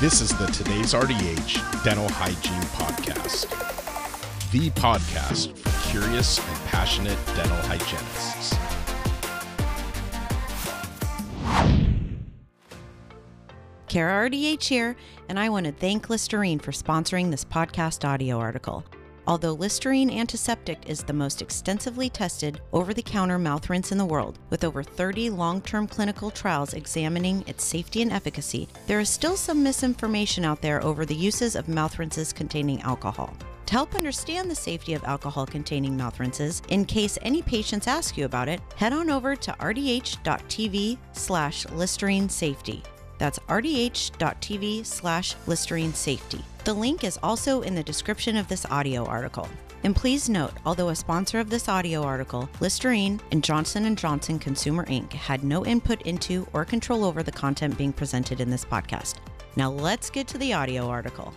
This is the Today's RDH Dental Hygiene Podcast, the podcast for curious and passionate dental hygienists. Kara RDH here, and I want to thank Listerine for sponsoring this podcast audio article. Although Listerine Antiseptic is the most extensively tested over the counter mouth rinse in the world, with over 30 long term clinical trials examining its safety and efficacy, there is still some misinformation out there over the uses of mouth rinses containing alcohol. To help understand the safety of alcohol containing mouth rinses, in case any patients ask you about it, head on over to rdh.tv slash Listerine Safety. That's rdh.tv slash Listerine Safety. The link is also in the description of this audio article. And please note, although a sponsor of this audio article, Listerine and Johnson & Johnson Consumer Inc. had no input into or control over the content being presented in this podcast. Now let's get to the audio article.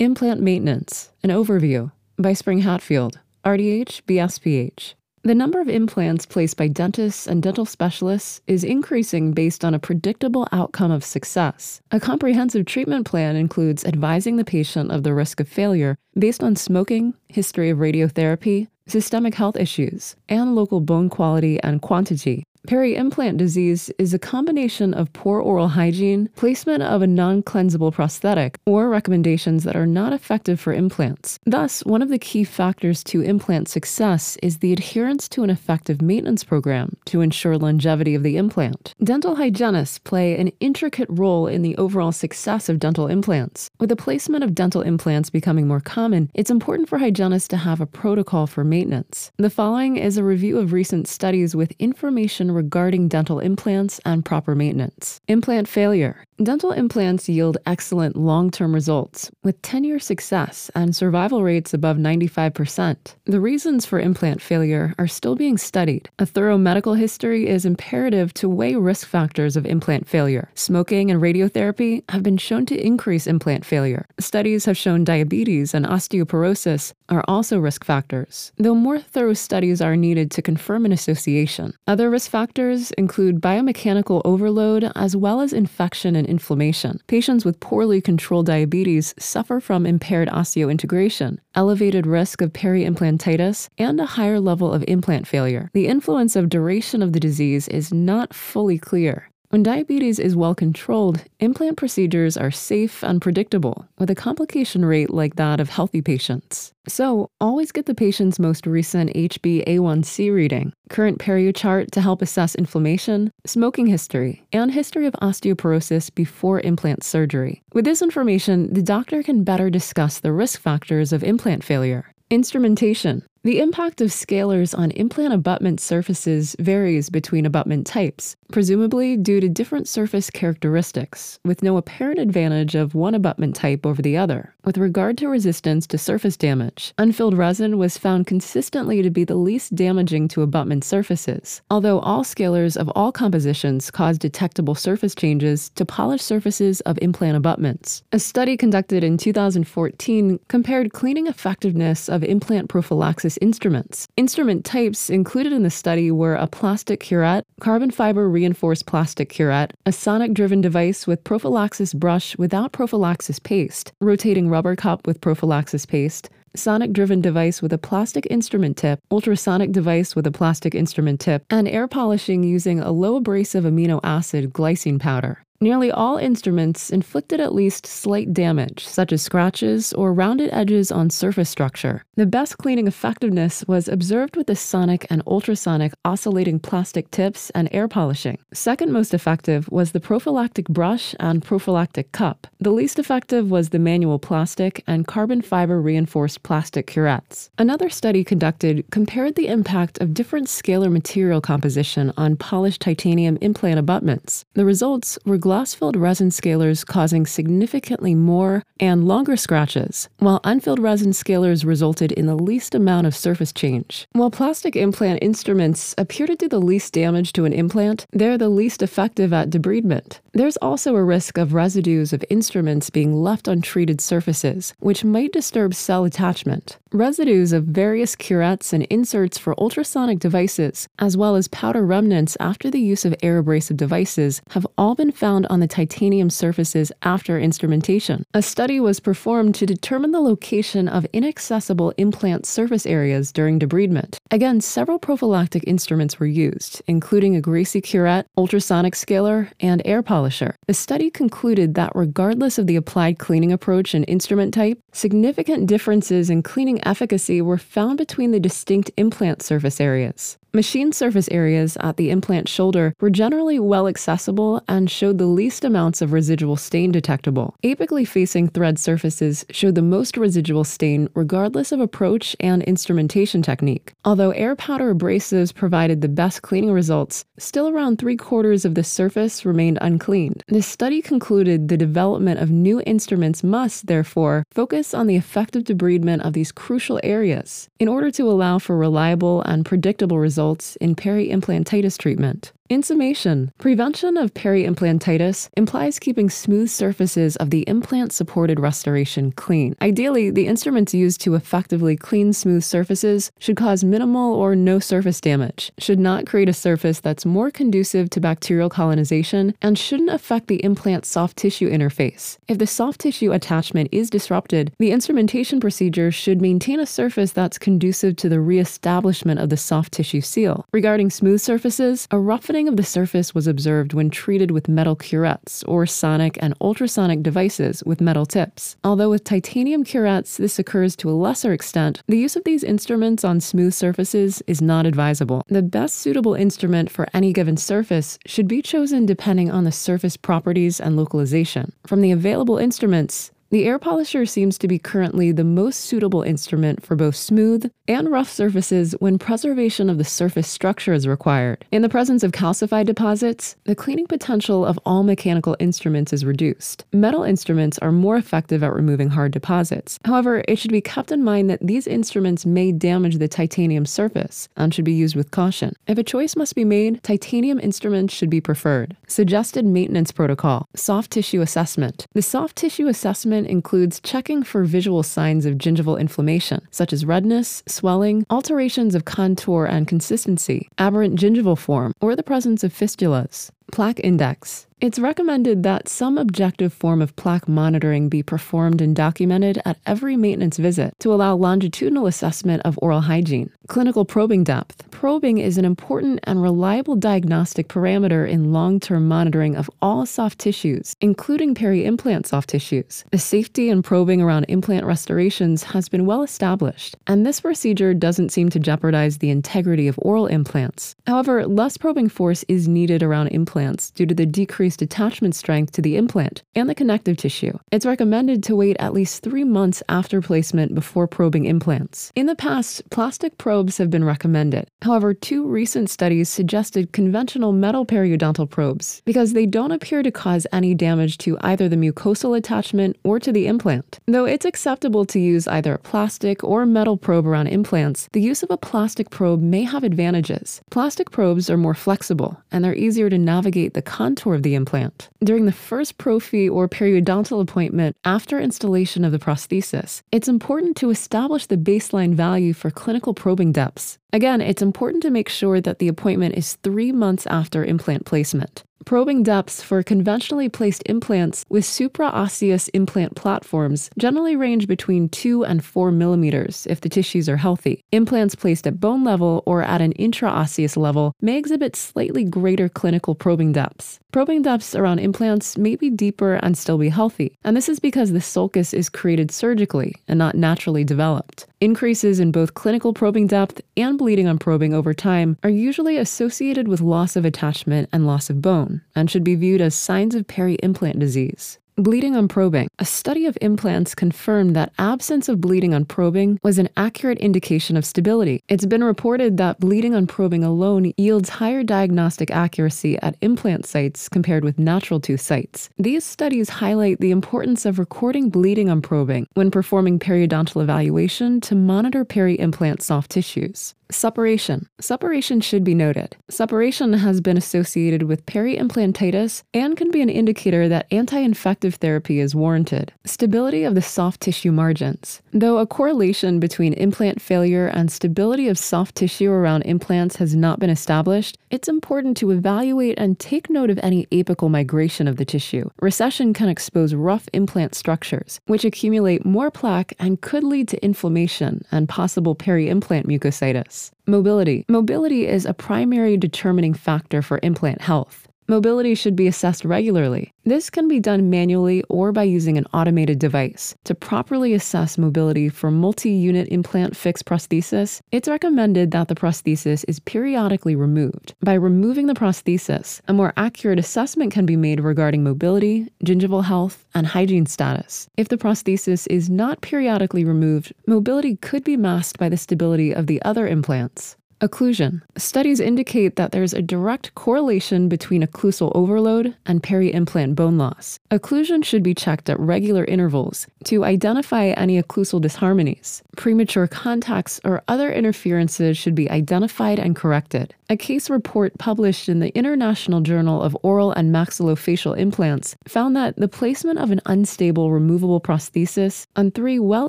Implant Maintenance, an overview by Spring Hatfield, RDH BSPH. The number of implants placed by dentists and dental specialists is increasing based on a predictable outcome of success. A comprehensive treatment plan includes advising the patient of the risk of failure based on smoking, history of radiotherapy, systemic health issues, and local bone quality and quantity. Peri-implant disease is a combination of poor oral hygiene, placement of a non-cleansable prosthetic, or recommendations that are not effective for implants. Thus, one of the key factors to implant success is the adherence to an effective maintenance program to ensure longevity of the implant. Dental hygienists play an intricate role in the overall success of dental implants. With the placement of dental implants becoming more common, it's important for hygienists to have a protocol for maintenance. The following is a review of recent studies with information regarding dental implants and proper maintenance. Implant failure. Dental implants yield excellent long term results with 10 year success and survival rates above 95%. The reasons for implant failure are still being studied. A thorough medical history is imperative to weigh risk factors of implant failure. Smoking and radiotherapy have been shown to increase implant failure. Studies have shown diabetes and osteoporosis are also risk factors, though more thorough studies are needed to confirm an association. Other risk factors include biomechanical overload as well as infection and inflammation. Patients with poorly controlled diabetes suffer from impaired osseointegration, elevated risk of peri-implantitis, and a higher level of implant failure. The influence of duration of the disease is not fully clear. When diabetes is well controlled, implant procedures are safe and predictable, with a complication rate like that of healthy patients. So, always get the patient's most recent HbA1c reading, current perio chart to help assess inflammation, smoking history, and history of osteoporosis before implant surgery. With this information, the doctor can better discuss the risk factors of implant failure. Instrumentation. The impact of scalers on implant abutment surfaces varies between abutment types, presumably due to different surface characteristics, with no apparent advantage of one abutment type over the other. With regard to resistance to surface damage, unfilled resin was found consistently to be the least damaging to abutment surfaces, although all scalers of all compositions cause detectable surface changes to polished surfaces of implant abutments. A study conducted in 2014 compared cleaning effectiveness of implant prophylaxis instruments. Instrument types included in the study were a plastic curette, carbon fiber reinforced plastic curette, a sonic driven device with prophylaxis brush without prophylaxis paste, rotating rubber cup with prophylaxis paste, sonic driven device with a plastic instrument tip, ultrasonic device with a plastic instrument tip, and air polishing using a low abrasive amino acid glycine powder. Nearly all instruments inflicted at least slight damage, such as scratches or rounded edges on surface structure. The best cleaning effectiveness was observed with the sonic and ultrasonic oscillating plastic tips and air polishing. Second most effective was the prophylactic brush and prophylactic cup. The least effective was the manual plastic and carbon fiber reinforced plastic curettes. Another study conducted compared the impact of different scaler material composition on polished titanium implant abutments. The results were glass-filled resin scalers causing significantly more and longer scratches, while unfilled resin scalers resulted in the least amount of surface change. While plastic implant instruments appear to do the least damage to an implant, they're the least effective at debridement. There's also a risk of residues of instruments being left on treated surfaces, which might disturb cell attachment. Residues of various curettes and inserts for ultrasonic devices, as well as powder remnants after the use of air abrasive devices, have all been found found on the titanium surfaces after instrumentation. A study was performed to determine the location of inaccessible implant surface areas during debridement. Again, several prophylactic instruments were used, including a Gracey curette, ultrasonic scaler, and air polisher. The study concluded that regardless of the applied cleaning approach and instrument type, significant differences in cleaning efficacy were found between the distinct implant surface areas. Machine surface areas at the implant shoulder were generally well accessible and showed the least amounts of residual stain detectable. Apically facing thread surfaces showed the most residual stain regardless of approach and instrumentation technique. Although air powder abrasives provided the best cleaning results, still around three quarters of the surface remained uncleaned. This study concluded the development of new instruments must, therefore, focus on the effective debridement of these crucial areas in order to allow for reliable and predictable results results in peri-implantitis treatment. In summation, prevention of peri-implantitis implies keeping smooth surfaces of the implant-supported restoration clean. Ideally, the instruments used to effectively clean smooth surfaces should cause minimal or no surface damage, should not create a surface that's more conducive to bacterial colonization, and shouldn't affect the implant soft tissue interface. If the soft tissue attachment is disrupted, the instrumentation procedure should maintain a surface that's conducive to the reestablishment of the soft tissue seal. Regarding smooth surfaces, a rough roughening of the surface was observed when treated with metal curettes or sonic and ultrasonic devices with metal tips. Although with titanium curettes this occurs to a lesser extent, the use of these instruments on smooth surfaces is not advisable. The best suitable instrument for any given surface should be chosen depending on the surface properties and localization. From the available instruments, the air polisher seems to be currently the most suitable instrument for both smooth and rough surfaces when preservation of the surface structure is required. In the presence of calcified deposits, the cleaning potential of all mechanical instruments is reduced. Metal instruments are more effective at removing hard deposits. However, it should be kept in mind that these instruments may damage the titanium surface and should be used with caution. If a choice must be made, titanium instruments should be preferred. Suggested maintenance protocol soft tissue assessment. The soft tissue assessment includes checking for visual signs of gingival inflammation, such as redness, swelling, alterations of contour and consistency, aberrant gingival form, or the presence of fistulas. Plaque index. It's recommended that some objective form of plaque monitoring be performed and documented at every maintenance visit to allow longitudinal assessment of oral hygiene. Clinical probing depth. Probing is an important and reliable diagnostic parameter in long term monitoring of all soft tissues, including peri implant soft tissues. The safety and probing around implant restorations has been well established, and this procedure doesn't seem to jeopardize the integrity of oral implants. However, less probing force is needed around implants due to the decreased attachment strength to the implant and the connective tissue. It's recommended to wait at least three months after placement before probing implants. In the past, plastic probes have been recommended. However, two recent studies suggested conventional metal periodontal probes because they don't appear to cause any damage to either the mucosal attachment or to the implant. Though it's acceptable to use either a plastic or metal probe around implants, the use of a plastic probe may have advantages. Plastic probes are more flexible and they're easier to navigate the contour of the implant implant. During the first prophy or periodontal appointment after installation of the prosthesis, it's important to establish the baseline value for clinical probing depths. Again, it's important to make sure that the appointment is three months after implant placement. Probing depths for conventionally placed implants with supraosseous implant platforms generally range between 2 and 4 millimeters if the tissues are healthy. Implants placed at bone level or at an intraosseous level may exhibit slightly greater clinical probing depths. Probing depths around implants may be deeper and still be healthy, and this is because the sulcus is created surgically and not naturally developed. Increases in both clinical probing depth and bleeding on probing over time are usually associated with loss of attachment and loss of bone, and should be viewed as signs of peri-implant disease. Bleeding on probing. A study of implants confirmed that absence of bleeding on probing was an accurate indication of stability. It's been reported that bleeding on probing alone yields higher diagnostic accuracy at implant sites compared with natural tooth sites. These studies highlight the importance of recording bleeding on probing when performing periodontal evaluation to monitor peri-implant soft tissues. Suppuration. Suppuration should be noted. Suppuration has been associated with peri-implantitis and can be an indicator that anti-infective therapy is warranted. Stability of the soft tissue margins. Though a correlation between implant failure and stability of soft tissue around implants has not been established, it's important to evaluate and take note of any apical migration of the tissue. Recession can expose rough implant structures, which accumulate more plaque and could lead to inflammation and possible peri-implant mucositis. Mobility. Mobility is a primary determining factor for implant health. Mobility should be assessed regularly. This can be done manually or by using an automated device. To properly assess mobility for multi unit implant fixed prosthesis, it's recommended that the prosthesis is periodically removed. By removing the prosthesis, a more accurate assessment can be made regarding mobility, gingival health, and hygiene status. If the prosthesis is not periodically removed, mobility could be masked by the stability of the other implants. Occlusion. Studies indicate that there's a direct correlation between occlusal overload and peri-implant bone loss. Occlusion should be checked at regular intervals to identify any occlusal disharmonies. Premature contacts or other interferences should be identified and corrected. A case report published in the International Journal of Oral and Maxillofacial Implants found that the placement of an unstable removable prosthesis on three well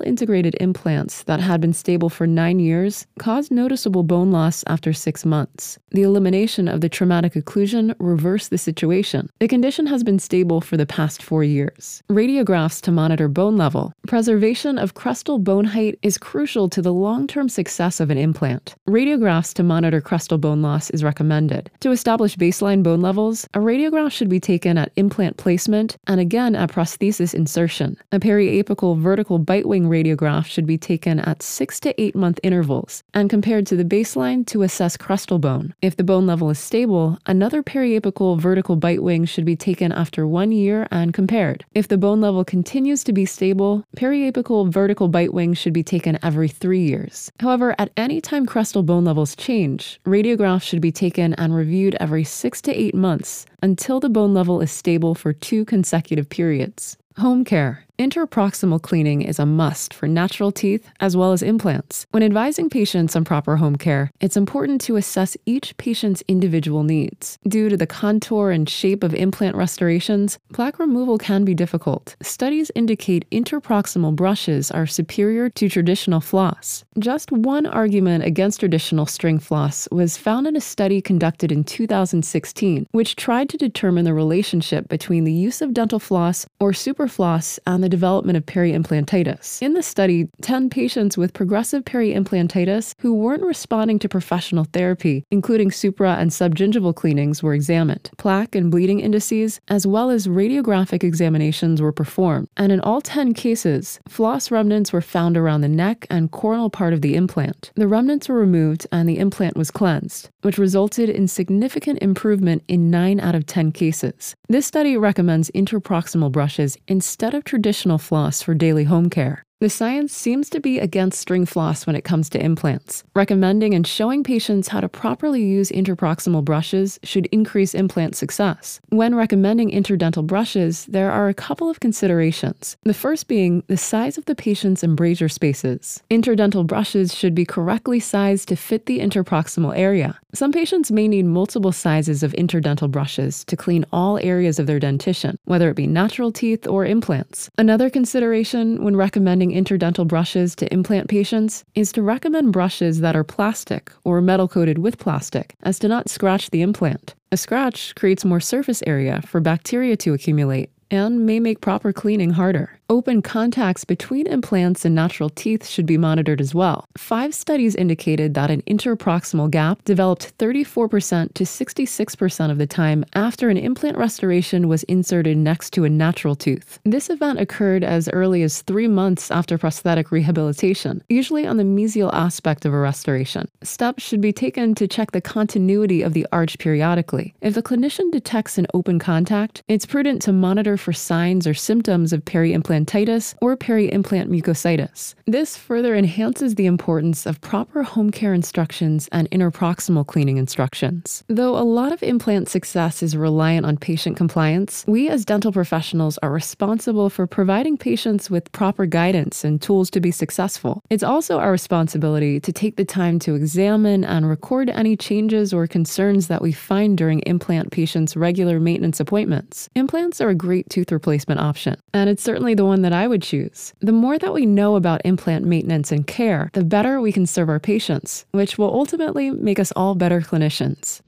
integrated implants that had been stable for nine years caused noticeable bone loss after six months. The elimination of the traumatic occlusion reversed the situation. The condition has been stable for the past four years. Radiographs to monitor bone level. Preservation of crestal bone height is crucial to the long term success of an implant. Radiographs to monitor crestal bone loss is recommended. To establish baseline bone levels, a radiograph should be taken at implant placement and again at prosthesis insertion. A periapical vertical bite wing radiograph should be taken at 6 to 8 month intervals and compared to the baseline to assess crestal bone. If the bone level is stable, another periapical vertical bite wing should be taken after one year and compared. If the bone level continues to be stable, periapical vertical bite wing should be taken every three years. However, at any time crestal bone levels change, radiographs should be taken and reviewed every six to eight months until the bone level is stable for two consecutive periods. Home care. Interproximal cleaning is a must for natural teeth as well as implants. When advising patients on proper home care, it's important to assess each patient's individual needs. Due to the contour and shape of implant restorations, plaque removal can be difficult. Studies indicate interproximal brushes are superior to traditional floss. Just one argument against traditional string floss was found in a study conducted in 2016, which tried to determine the relationship between the use of dental floss or superfloss and the development of peri-implantitis. In the study, 10 patients with progressive peri-implantitis who weren't responding to professional therapy, including supra and subgingival cleanings, were examined. Plaque and bleeding indices, as well as radiographic examinations, were performed. And in all 10 cases, floss remnants were found around the neck and coronal part of the implant. The remnants were removed and the implant was cleansed, which resulted in significant improvement in 9 out of 10 cases. This study recommends interproximal brushes instead of traditional traditional floss for daily home care. The science seems to be against string floss when it comes to implants. Recommending and showing patients how to properly use interproximal brushes should increase implant success. When recommending interdental brushes, there are a couple of considerations. The first being the size of the patient's embrasure spaces. Interdental brushes should be correctly sized to fit the interproximal area. Some patients may need multiple sizes of interdental brushes to clean all areas of their dentition, whether it be natural teeth or implants. Another consideration when recommending interdental brushes to implant patients is to recommend brushes that are plastic or metal coated with plastic, as to not scratch the implant. A scratch creates more surface area for bacteria to accumulate and may make proper cleaning harder. Open contacts between implants and natural teeth should be monitored as well. Five studies indicated that an interproximal gap developed 34% to 66% of the time after an implant restoration was inserted next to a natural tooth. This event occurred as early as three months after prosthetic rehabilitation, usually on the mesial aspect of a restoration. Steps should be taken to check the continuity of the arch periodically. If the clinician detects an open contact, it's prudent to monitor for signs or symptoms of peri-implant implantitis or peri-implant mucositis. This further enhances the importance of proper home care instructions and interproximal cleaning instructions. Though a lot of implant success is reliant on patient compliance, we as dental professionals are responsible for providing patients with proper guidance and tools to be successful. It's also our responsibility to take the time to examine and record any changes or concerns that we find during implant patients' regular maintenance appointments. Implants are a tooth replacement option, and it's certainly the one that I would choose. The more that we know about implant maintenance and care, the better we can serve our patients, which will ultimately make us all better clinicians.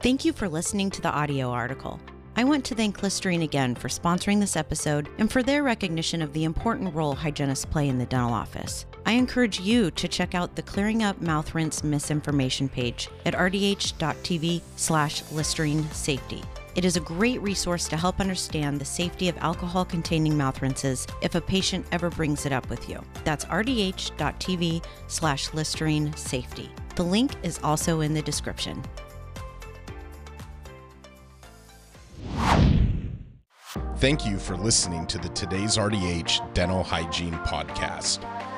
Thank you for listening to the audio article. I want to thank Listerine again for sponsoring this episode and for their recognition of the important role hygienists play in the dental office. I encourage you to check out the Clearing Up Mouth Rinse Misinformation page at rdh.tv slash Listerine Safety. It is a great resource to help understand the safety of alcohol containing mouth rinses if a patient ever brings it up with you. That's rdh.tv slash Listerine Safety. The link is also in the description. Thank you for listening to the Today's RDH Dental Hygiene Podcast.